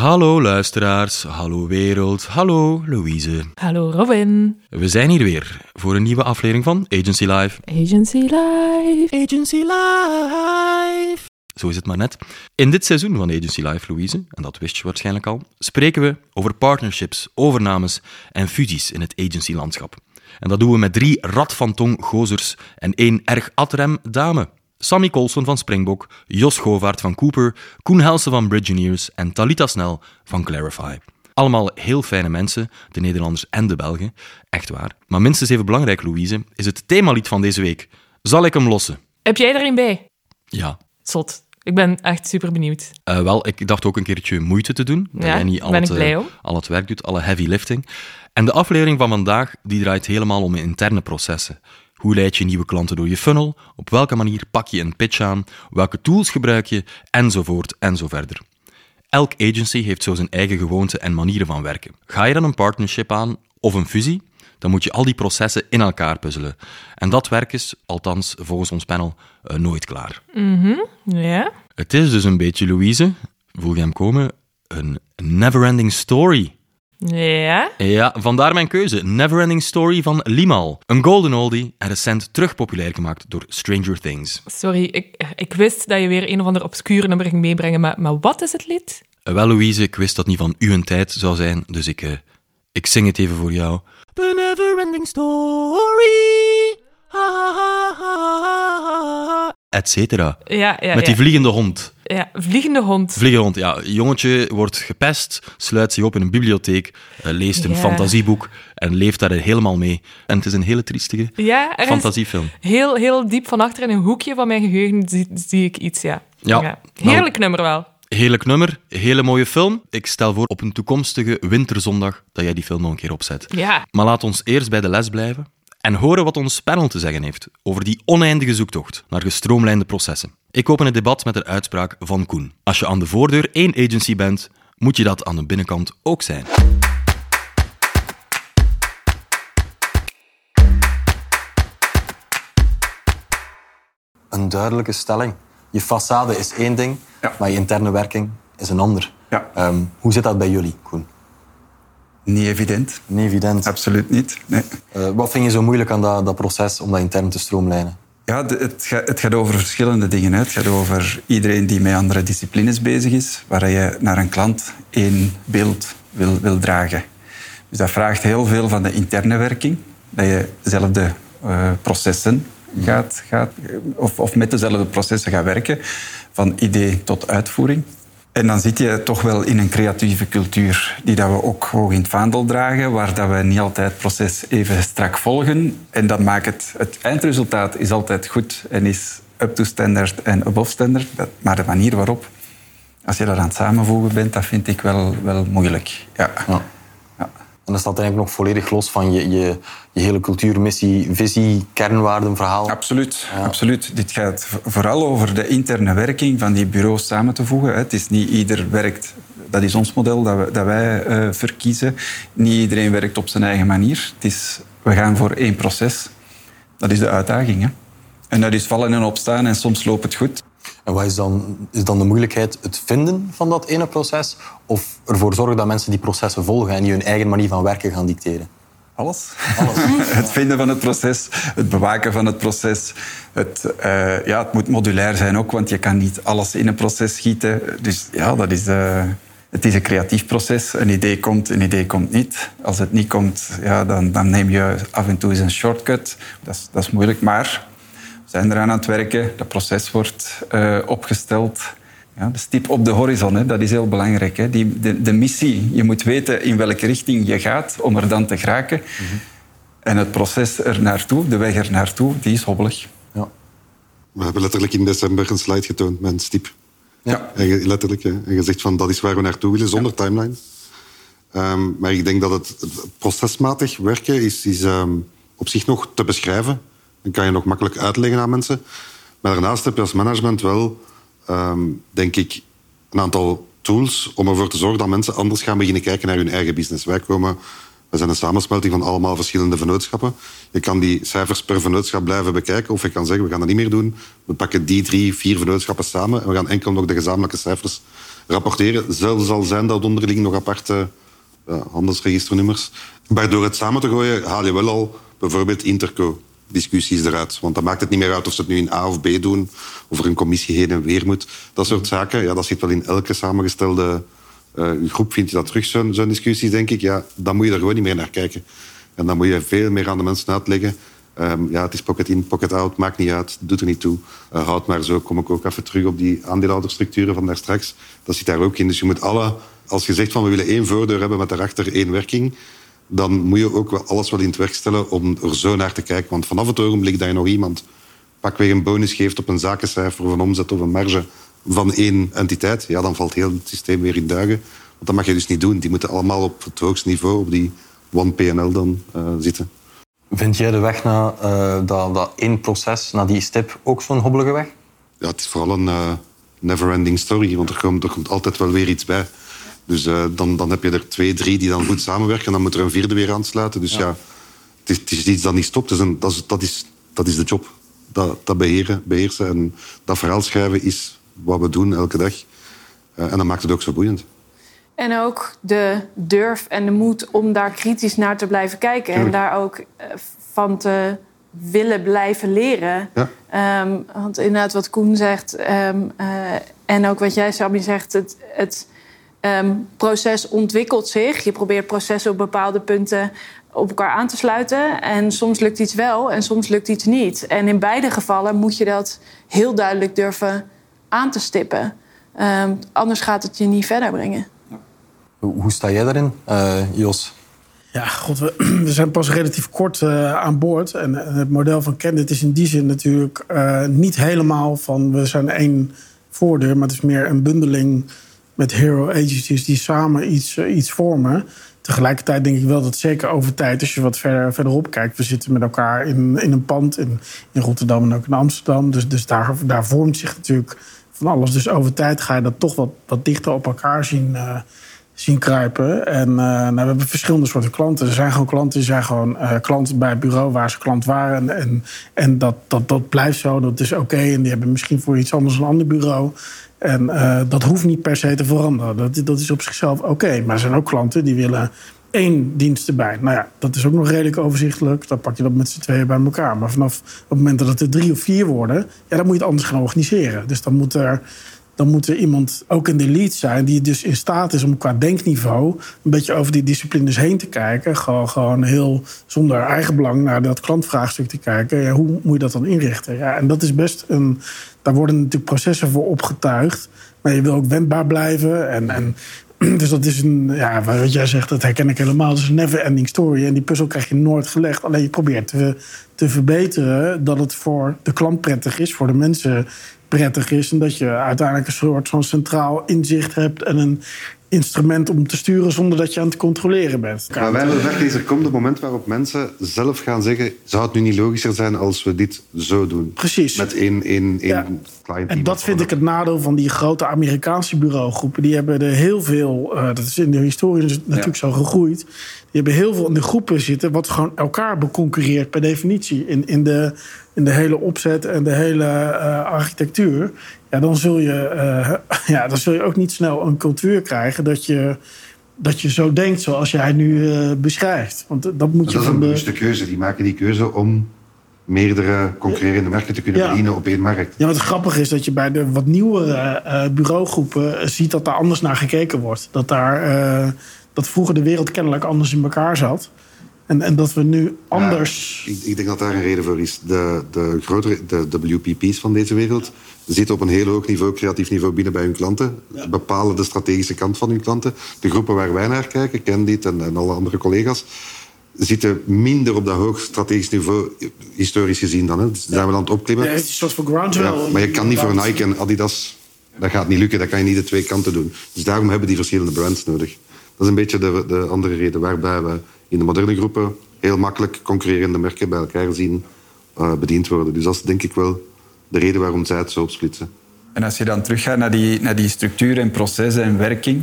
Hallo luisteraars, hallo wereld, hallo Louise. Hallo Robin. We zijn hier weer voor een nieuwe aflevering van Agency Live. Agency Live. Agency Live. Zo is het maar net. In dit seizoen van Agency Live, Louise, en dat wist je waarschijnlijk al, spreken we over partnerships, overnames en fusies in het agency-landschap. En dat doen we met drie rad van tong gozers en één erg adrem dame. Sammy Colson van Springbok, Jos Govaert van Cooper, Koen Helsen van Bridgineers en Talita Snel van Clarify. Allemaal heel fijne mensen, de Nederlanders en de Belgen. Echt waar. Maar minstens even belangrijk, Louise, is het themalied van deze week. Zal ik hem lossen? Heb jij er een bij? Ja. Zot. Ik ben echt super benieuwd. Uh, wel, ik dacht ook een keertje moeite te doen. Dat Ja, jij niet al het, eh, al het werk doet, alle heavy lifting. En de aflevering van vandaag die draait helemaal om interne processen. Hoe leid je nieuwe klanten door je funnel? Op welke manier pak je een pitch aan? Welke tools gebruik je? Enzovoort en zo verder. Elk agency heeft zo zijn eigen gewoonten en manieren van werken. Ga je dan een partnership aan of een fusie? Dan moet je al die processen in elkaar puzzelen. En dat werk is, althans volgens ons panel, eh, nooit klaar. Ja? Het is dus een beetje, Louise, voel je hem komen, een neverending story. Ja? Ja, vandaar mijn keuze. Neverending Story van Limal. Een golden oldie en recent terug populair gemaakt door Stranger Things. Sorry, ik, ik wist dat je weer een of ander obscure nummer ging meebrengen, maar, maar wat is het lied? Eh, Wel, Louise, ik wist dat niet van u een tijd zou zijn, dus ik, eh, ik zing het even voor jou. The neverending story. Ha, ha, ha, ha, ha. Et cetera. Ja, ja, Met die ja. vliegende hond. Ja. Vliegende hond. Vliegende hond, ja. Een jongetje wordt gepest, sluit zich op in een bibliotheek, eh, leest een Ja. fantasieboek en leeft daar helemaal mee. En het is een hele triestige ja, fantasiefilm. heel, heel diep van achter in een hoekje van mijn geheugen zie, zie ik iets, ja. Ja. Heerlijk nummer wel. Heerlijk nummer, hele mooie film. Ik stel voor op een toekomstige winterzondag dat jij die film nog een keer opzet. Ja. Maar laat ons eerst bij de les blijven en horen wat ons panel te zeggen heeft over die oneindige zoektocht naar gestroomlijnde processen. Ik open het debat met een uitspraak van Koen. Als je aan de voordeur één agency bent, moet je dat aan de binnenkant ook zijn. een duidelijke stelling. Je façade is één ding, Ja. maar je interne werking is een ander. Ja. Ehm, hoe zit dat bij jullie, Koen? Niet evident. Niet evident. Absoluut niet. Nee. Eh, wat vind je zo moeilijk aan dat, dat proces om dat intern te stroomlijnen? Ja, de- het, gaat, het gaat over verschillende dingen. hè. Het gaat over iedereen die met andere disciplines bezig is, waar je naar een klant één beeld wil, wil dragen. Dus dat vraagt heel veel van de interne werking. Dat je dezelfde eh, processen gaat, gaat of, of met dezelfde processen gaat werken, van idee tot uitvoering. En dan zit je toch wel in een creatieve cultuur die dat we ook hoog in het vaandel dragen, waar dat we niet altijd het proces even strak volgen. En dat maakt het, het eindresultaat is altijd goed en is up to standard en above standard. Maar de manier waarop, als je dat aan het samenvoegen bent, dat vind ik wel, wel moeilijk. Ja. En dat staat eigenlijk nog volledig los van je, je, je hele cultuur, missie, visie, kernwaarden, verhaal. Absoluut, absoluut. Dit gaat vooral over de interne werking van die bureaus samen te voegen. Het is niet ieder werkt, dat is ons model dat, we, dat wij eh, verkiezen. Niet iedereen werkt op zijn eigen manier. Het is, we gaan voor één proces. Dat is de uitdaging. Hè. En dat is vallen en opstaan en soms loopt het goed. En wat is dan, is dan de moeilijkheid? Het vinden van dat ene proces? Of ervoor zorgen dat mensen die processen volgen en die hun eigen manier van werken gaan dicteren? Alles. het vinden van het proces, het bewaken van het proces. Het, eh, ja, het moet modulair zijn ook, want je kan niet alles in een proces schieten. Dus ja, dat is, eh, het is een creatief proces. Een idee komt, een idee komt niet. Als het niet komt, ja, dan, dan neem je af en toe eens een shortcut. Dat is, dat is moeilijk, maar zijn eraan aan het werken. Dat proces wordt eh, opgesteld. Ja, de stip op de horizon, hè, dat is heel belangrijk. Hè. Die, de, de missie, je moet weten in welke richting je gaat om er dan te geraken. En het proces er naartoe, de weg er naartoe, die is hobbelig. Ja. We hebben letterlijk in december een slide getoond met een stip. Ja. En je, letterlijk. Hè. En je zegt van dat is waar we naartoe willen, zonder timeline. Ehm, maar ik denk dat het, het procesmatig werken is, is ehm, op zich nog te beschrijven. Dan kan je nog makkelijk uitleggen aan mensen. Maar daarnaast heb je als management wel, ehm, denk ik, een aantal tools om ervoor te zorgen dat mensen anders gaan beginnen kijken naar hun eigen business. Wij komen We zijn een samensmelting van allemaal verschillende vennootschappen. Je kan die cijfers per vennootschap blijven bekijken. Of je kan zeggen, we gaan dat niet meer doen. We pakken die drie, vier vennootschappen samen. En we gaan enkel nog de gezamenlijke cijfers rapporteren. Zelfs al zijn dat onderling nog aparte uh, handelsregisternummers. Maar door het samen te gooien haal je wel al bijvoorbeeld interco discussies eruit. Want dan maakt het niet meer uit of ze het nu in A of B doen, of er een commissie heen en weer moet. Dat soort zaken, ja, dat zit wel in elke samengestelde uh, groep. Vind je dat terug, zo'n zo discussies, denk ik? Ja, dan moet je er gewoon niet meer naar kijken. En dan moet je veel meer aan de mensen uitleggen. Um, ja, het is pocket in, pocket out, maakt niet uit, doet er niet toe. Uh, houd maar zo, kom ik ook even terug op die aandeelhouderstructuren van daar straks. Dat zit daar ook in. Dus je moet alle, als je zegt van we willen één voordeur hebben met daarachter één werking, dan moet je ook wel alles wel in het werk stellen om er zo naar te kijken. Want vanaf het ogenblik dat je nog iemand pakweg een bonus geeft op een zakencijfer of een omzet of een marge van één entiteit, ja, dan valt heel het systeem weer in duigen. Want dat mag je dus niet doen. Die moeten allemaal op het hoogste niveau, op die one PNL dan uh, zitten. Vind jij de weg naar uh, dat, dat één proces, naar die stip, ook zo'n hobbelige weg? Ja, het is vooral een uh, never-ending story, want er komt, er komt altijd wel weer iets bij. Dus uh, dan, dan heb je er twee, drie die dan goed samenwerken. En dan moet er een vierde weer aansluiten. Dus ja, ja het, is, het, is, iets dat niet stopt. Dus een, dat, is, dat, is, dat is de job. Dat, dat beheren, beheersen. En dat verhaal schrijven is wat we doen elke dag. Uh, en dat maakt het ook zo boeiend. En ook de durf en de moed om daar kritisch naar te blijven kijken. Tuurlijk. En daar ook uh, van te willen blijven leren. Ja. Um, want inderdaad, wat Koen zegt... Um, en ook wat jij, Sabine, zegt... het, het um, proces ontwikkelt zich. Je probeert processen op bepaalde punten op elkaar aan te sluiten. En soms lukt iets wel en soms lukt iets niet. En in beide gevallen moet je dat heel duidelijk durven aan te stippen. Um, anders gaat het je niet verder brengen. Hoe, hoe sta jij daarin, uh, Jos? Ja, god, we, we, zijn pas relatief kort uh, aan boord. En, en, het model van Candid is in die zin natuurlijk uh, niet helemaal van... we zijn één voordeur, maar het is meer een bundeling met hero agencies die samen iets, uh, iets vormen. Tegelijkertijd denk ik wel dat zeker over tijd, als je wat verder, verderop kijkt, we zitten met elkaar in, in een pand in, in Rotterdam en ook in Amsterdam. Dus, dus daar, daar vormt zich natuurlijk van alles. Dus over tijd ga je dat toch wat, wat dichter op elkaar zien, uh, zien kruipen. En uh, nou, we hebben verschillende soorten klanten. Er zijn gewoon klanten die zijn gewoon uh, klanten bij het bureau waar ze klant waren. En, en dat, dat, dat blijft zo, dat is oké. En die hebben misschien voor iets anders een ander bureau. En uh, dat hoeft niet per se te veranderen. Dat, dat is op zichzelf oké. Maar er zijn ook klanten die willen één dienst erbij. Nou ja, dat is ook nog redelijk overzichtelijk. Dan pak je dat met z'n tweeën bij elkaar. Maar vanaf het moment dat het er drie of vier worden... Ja, dan moet je het anders gaan organiseren. Dus dan moet er, dan moet er iemand ook in de lead zijn... die dus in staat is om qua denkniveau... een beetje over die disciplines heen te kijken. Gewoon, gewoon heel zonder eigen belang naar dat klantvraagstuk te kijken. Ja, hoe moet je dat dan inrichten? Ja, en dat is best een daar worden natuurlijk processen voor opgetuigd. Maar je wil ook wendbaar blijven. En, en, dus dat is een, ja, wat jij zegt, dat herken ik helemaal. Dat is een never-ending story. En die puzzel krijg je nooit gelegd. Alleen je probeert te, te verbeteren dat het voor de klant prettig is, voor de mensen prettig is. En dat je uiteindelijk een soort van centraal inzicht hebt en een instrument om te sturen zonder dat je aan het controleren bent. Maar wij willen zeggen, er komt een moment waarop mensen zelf gaan zeggen... zou het nu niet logischer zijn als we dit zo doen? Precies. Met één, één, één ja. client En dat vind ik het nadeel van die grote Amerikaanse bureaugroepen. Die hebben er heel veel, uh, dat is in de historie natuurlijk ja. zo gegroeid... die hebben heel veel in de groepen zitten... wat gewoon elkaar beconcurreert per definitie. In, in, de, in de hele opzet en de hele uh, architectuur ja, dan, zul je, uh, ja, dan zul je ook niet snel een cultuur krijgen dat je, dat je zo denkt zoals jij nu uh, beschrijft. Want dat moet dat je is van een de... bewuste keuze. Die maken die keuze om meerdere concurrerende merken te kunnen ja. bedienen op één markt. Ja, wat grappig is dat je bij de wat nieuwere bureaugroepen ziet dat daar anders naar gekeken wordt. Dat daar dat vroeger de wereld kennelijk anders in elkaar zat. En, en dat we nu anders. Ja, ik, ik, denk dat daar een reden voor is. De, de grotere de WPP's van deze wereld zitten op een heel hoog niveau, creatief niveau binnen bij hun klanten. Ja. Bepalen de strategische kant van hun klanten. De groepen waar wij naar kijken, Candid en, en alle andere collega's, zitten minder op dat hoog strategisch niveau, historisch gezien dan. Hè. Dus zijn we aan het opklimmen. Ja, het is een soort van. Ja, maar je kan niet voor Nike en Adidas, dat gaat niet lukken. Dat kan je niet de twee kanten doen. Dus daarom hebben die verschillende brands nodig. Dat is een beetje de, de andere reden waarbij we in de moderne groepen heel makkelijk concurrerende merken bij elkaar zien uh, bediend worden. Dus dat is denk ik wel de reden waarom zij het zo opsplitsen. En als je dan teruggaat naar die, naar die structuur en processen en werking,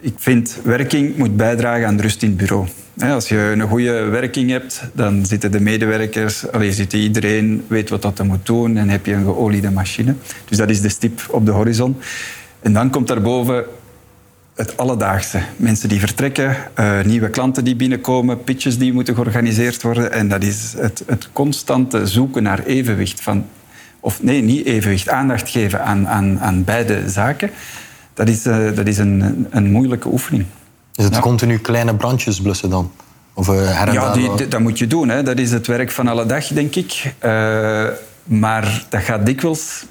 Ik vind werking moet bijdragen aan rust in het bureau. Als je een goede werking hebt, dan zitten de medewerkers, allee, zit iedereen weet wat dat moet doen en heb je een geoliede machine. Dus dat is de stip op de horizon. En dan komt daarboven het alledaagse. Mensen die vertrekken, uh, nieuwe klanten die binnenkomen, pitches die moeten georganiseerd worden. En dat is het, het constante zoeken naar evenwicht. Van, of nee, niet evenwicht, aandacht geven aan, aan, aan beide zaken. Dat is, uh, dat is een, een moeilijke oefening. Is het continu kleine brandjes blussen dan? Of, uh, ja, die, dat moet je doen. Hè. Dat is het werk van alle dag, denk ik. maar dat gaat dikwijls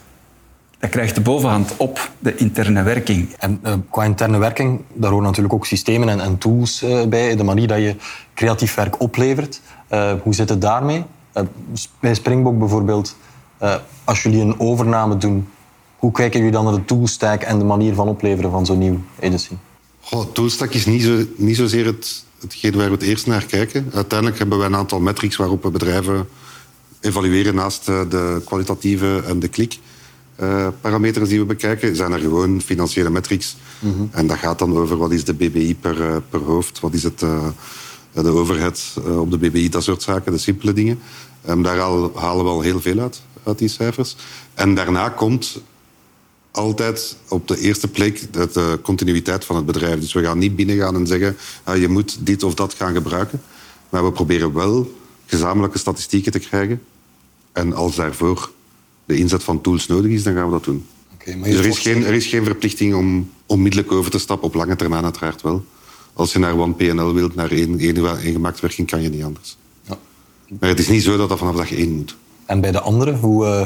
dat krijgt de bovenhand op de interne werking. En uh, qua interne werking, daar horen natuurlijk ook systemen en, en tools uh, bij. De manier dat je creatief werk oplevert. Uh, hoe zit het daarmee? bij Springbok bijvoorbeeld, als jullie een overname doen, hoe kijken jullie dan naar de toolstack en de manier van opleveren van zo'n nieuw agency? Goh, toolstack is niet, zo, niet zozeer het, hetgeen waar we het eerst naar kijken. Uiteindelijk hebben we een aantal metrics waarop we bedrijven evalueren naast de kwalitatieve en de klik. Uh, parameters die we bekijken, zijn er gewoon financiële metrics. Mm En dat gaat dan over wat is de BBI per, uh, per hoofd, wat is het, uh, de overhead op de BBI, dat soort zaken, de simpele dingen. Um, daar al, halen we al heel veel uit, uit die cijfers. En daarna komt altijd op de eerste plek de continuïteit van het bedrijf. Dus we gaan niet binnengaan en zeggen, ah, je moet dit of dat gaan gebruiken. Maar we proberen wel gezamenlijke statistieken te krijgen. En als daarvoor de inzet van tools nodig is, dan gaan we dat doen. Okay, maar dus er is, geen, er is geen verplichting om onmiddellijk over te stappen, op lange termijn uiteraard wel. Als je naar One PNL wilt, naar één, één, gemaakt werking, kan je niet anders. Ja. Maar het is niet zo dat dat vanaf dag één moet. En bij de anderen, hoe, uh,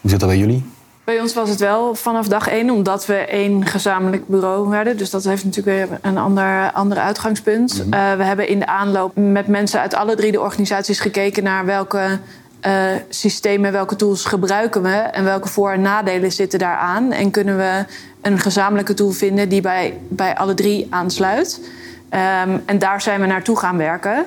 hoe zit dat bij jullie? Bij ons was het wel vanaf dag één, omdat we één gezamenlijk bureau werden. Dus dat heeft natuurlijk weer een ander, ander uitgangspunt. Mm -hmm. uh, we hebben in de aanloop met mensen uit alle drie de organisaties gekeken naar welke uh, systemen, welke tools gebruiken we en welke voor- en nadelen zitten daaraan. En kunnen we een gezamenlijke tool vinden die bij, bij alle drie aansluit. Um, en daar zijn we naartoe gaan werken.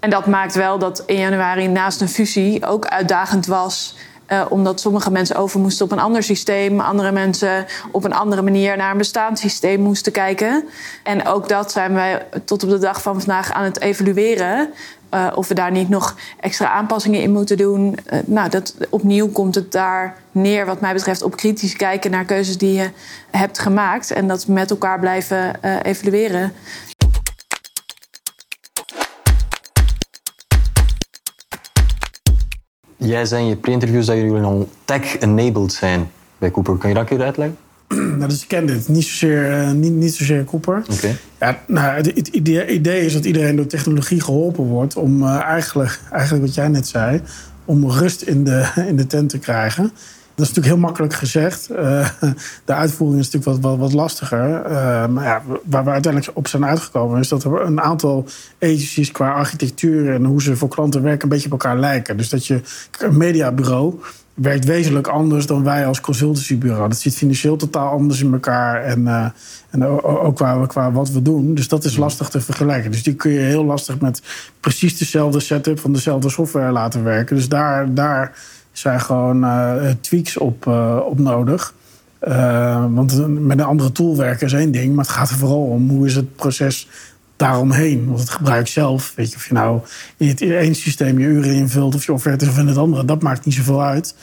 En dat maakt wel dat in januari naast een fusie ook uitdagend was. Uh, omdat sommige mensen over moesten op een ander systeem, andere mensen op een andere manier naar een bestaand systeem moesten kijken. En ook dat zijn wij tot op de dag van vandaag aan het evalueren. Uh, of we daar niet nog extra aanpassingen in moeten doen. Uh, nou, dat, opnieuw komt het daar neer, wat mij betreft, op kritisch kijken naar keuzes die je hebt gemaakt. En dat met elkaar blijven uh, evalueren. Jij zei in je pre-interviews dat jullie al tech-enabled zijn bij Cooper. Kan je dat een uitleggen? Nou, dus ik ken dit. Niet zozeer, uh, niet, niet zozeer Cooper. Okay. Ja, nou, het, het, idee is dat iedereen door technologie geholpen wordt... om uh, eigenlijk, eigenlijk wat jij net zei... om rust in de, in de tent te krijgen. Dat is natuurlijk heel makkelijk gezegd. Uh, de uitvoering is natuurlijk wat, wat, wat lastiger. maar ja, waar we uiteindelijk op zijn uitgekomen... is dat er een aantal agencies qua architectuur... en hoe ze voor klanten werken een beetje op elkaar lijken. Dus dat je een mediabureau werkt wezenlijk anders dan wij als consultancybureau. Dat zit financieel totaal anders in elkaar. En, uh, en ook qua, qua wat we doen. Dus dat is lastig te vergelijken. Dus die kun je heel lastig met precies dezelfde setup van dezelfde software laten werken. Dus daar, daar zijn gewoon uh, tweaks op, uh, op nodig. want met een andere tool werken is één ding. Maar het gaat er vooral om hoe is het proces daaromheen. Want het gebruik zelf, weet je, of je nou in het ene systeem je uren invult of je offerte of in het andere, dat maakt niet zoveel uit.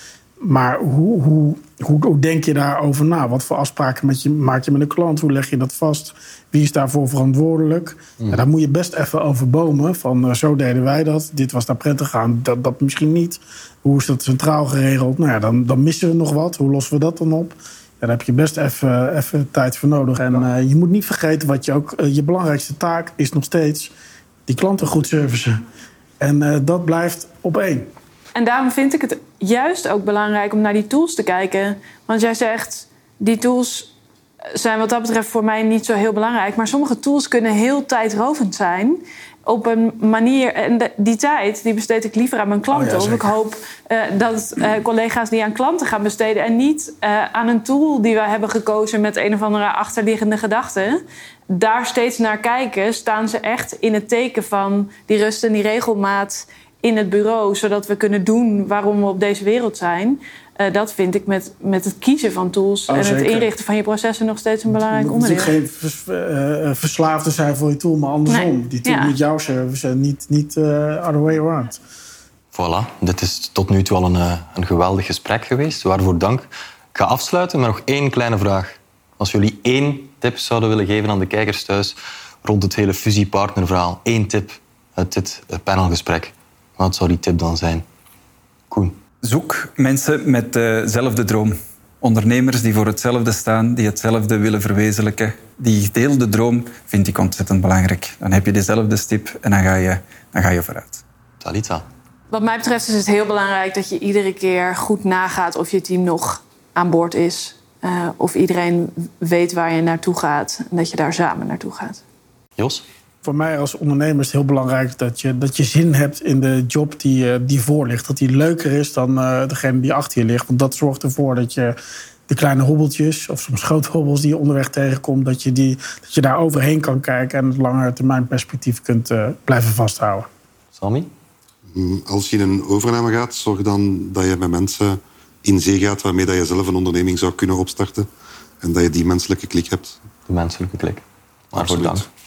Maar hoe, hoe, hoe, hoe denk je daarover na? Wat voor afspraken met je, maak je met een klant? Hoe leg je dat vast? Wie is daarvoor verantwoordelijk? Mm. Daar moet je best even over bomen. Van uh, zo deden wij dat. Dit was daar prettig aan. Dat, dat misschien niet. Hoe is dat centraal geregeld? Nou ja, dan, dan missen we nog wat. Hoe lossen we dat dan op? Daar heb je best even, even tijd voor nodig. En uh, je moet niet vergeten wat je ook. Uh, je belangrijkste taak is nog steeds die klanten goed servicen. En uh, dat blijft op één. En daarom vind ik het juist ook belangrijk om naar die tools te kijken. Want jij zegt, die tools zijn wat dat betreft voor mij niet zo heel belangrijk. Maar sommige tools kunnen heel tijdrovend zijn op een manier. En die tijd die besteed ik liever aan mijn klanten. Oh of ik hoop uh, dat uh, collega's die aan klanten gaan besteden. En niet uh, aan een tool die we hebben gekozen met een of andere achterliggende gedachte. Daar steeds naar kijken, staan ze echt in het teken van die rust en die regelmaat in het bureau, zodat we kunnen doen waarom we op deze wereld zijn. Uh, dat vind ik met, met het kiezen van tools Oh, en het inrichten van je processen nog steeds een belangrijk Je moet onderdeel. geen vers- eh, verslaafde zijn voor je tool, maar andersom. Nee. Die tool Ja. moet jouw service en niet, niet eh other way around. Voilà, dit is tot nu toe al een, eh, een geweldig gesprek geweest. Waarvoor dank. Ik ga afsluiten met nog één kleine vraag. Als jullie één tip zouden willen geven aan de kijkers thuis rond het hele fusiepartnerverhaal, één tip uit dit eh, panelgesprek, wat zou die tip dan zijn? Koen. Zoek mensen met dezelfde droom. Ondernemers die voor hetzelfde staan, die hetzelfde willen verwezenlijken. Die gedeelde droom vind ik ontzettend belangrijk. Dan heb je dezelfde stip en dan ga je, dan ga je vooruit. Talita. Wat mij betreft is het heel belangrijk dat je iedere keer goed nagaat of je team nog aan boord is. Eh, of iedereen weet waar je naartoe gaat en dat je daar samen naartoe gaat. Jos? Voor mij als ondernemer is het heel belangrijk dat je, dat je zin hebt in de job die, eh, die voor ligt. Dat die leuker is dan eh, degene die achter je ligt. Want dat zorgt ervoor dat je de kleine hobbeltjes, of soms grote hobbels die je onderweg tegenkomt, dat je, die, dat je daar overheen kan kijken en het langere termijn perspectief kunt eh, blijven vasthouden. Sammy? Mm, Als je in een overname gaat, zorg dan dat je met mensen in zee gaat waarmee dat je zelf een onderneming zou kunnen opstarten. En dat je die menselijke klik hebt. De menselijke klik. Waarvoor Absoluut. dank.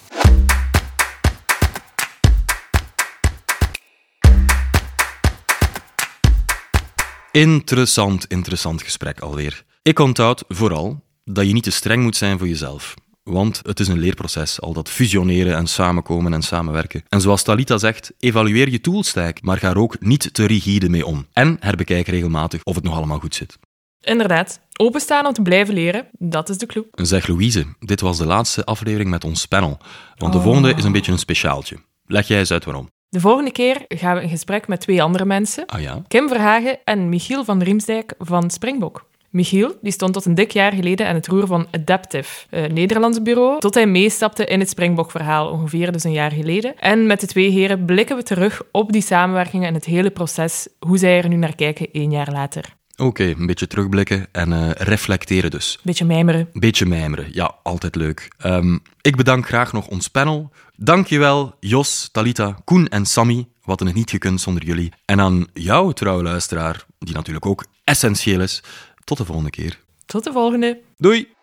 Interessant, interessant gesprek alweer. Ik onthoud vooral dat je niet te streng moet zijn voor jezelf. Want het is een leerproces, al dat fusioneren en samenkomen en samenwerken. En zoals Talita zegt, evalueer je toolstack, maar ga er ook niet te rigide mee om. En herbekijk regelmatig of het nog allemaal goed zit. Inderdaad, openstaan om te blijven leren, dat is de clue. Zeg Louise, dit was de laatste aflevering met ons panel. Want de volgende is een beetje een speciaaltje. Leg jij eens uit waarom. De volgende keer gaan we in gesprek met twee andere mensen. Ah ja? Kim Verhagen en Michiel van Riemsdijk van Springbok. Michiel die stond tot een dik jaar geleden aan het roer van Adaptive, een Nederlands bureau, tot hij meestapte in het Springbok-verhaal, ongeveer dus een jaar geleden. En met de twee heren blikken we terug op die samenwerking en het hele proces, hoe zij er nu naar kijken één jaar later. Oké, een beetje terugblikken en eh, reflecteren dus. Beetje mijmeren. Beetje mijmeren, ja, altijd leuk. Ehm, ik bedank graag nog ons panel. Dankjewel Jos, Talita, Koen en Sammy. We hadden het niet gekund zonder jullie. En aan jou, trouwe luisteraar, die natuurlijk ook essentieel is. Tot de volgende keer. Tot de volgende. Doei!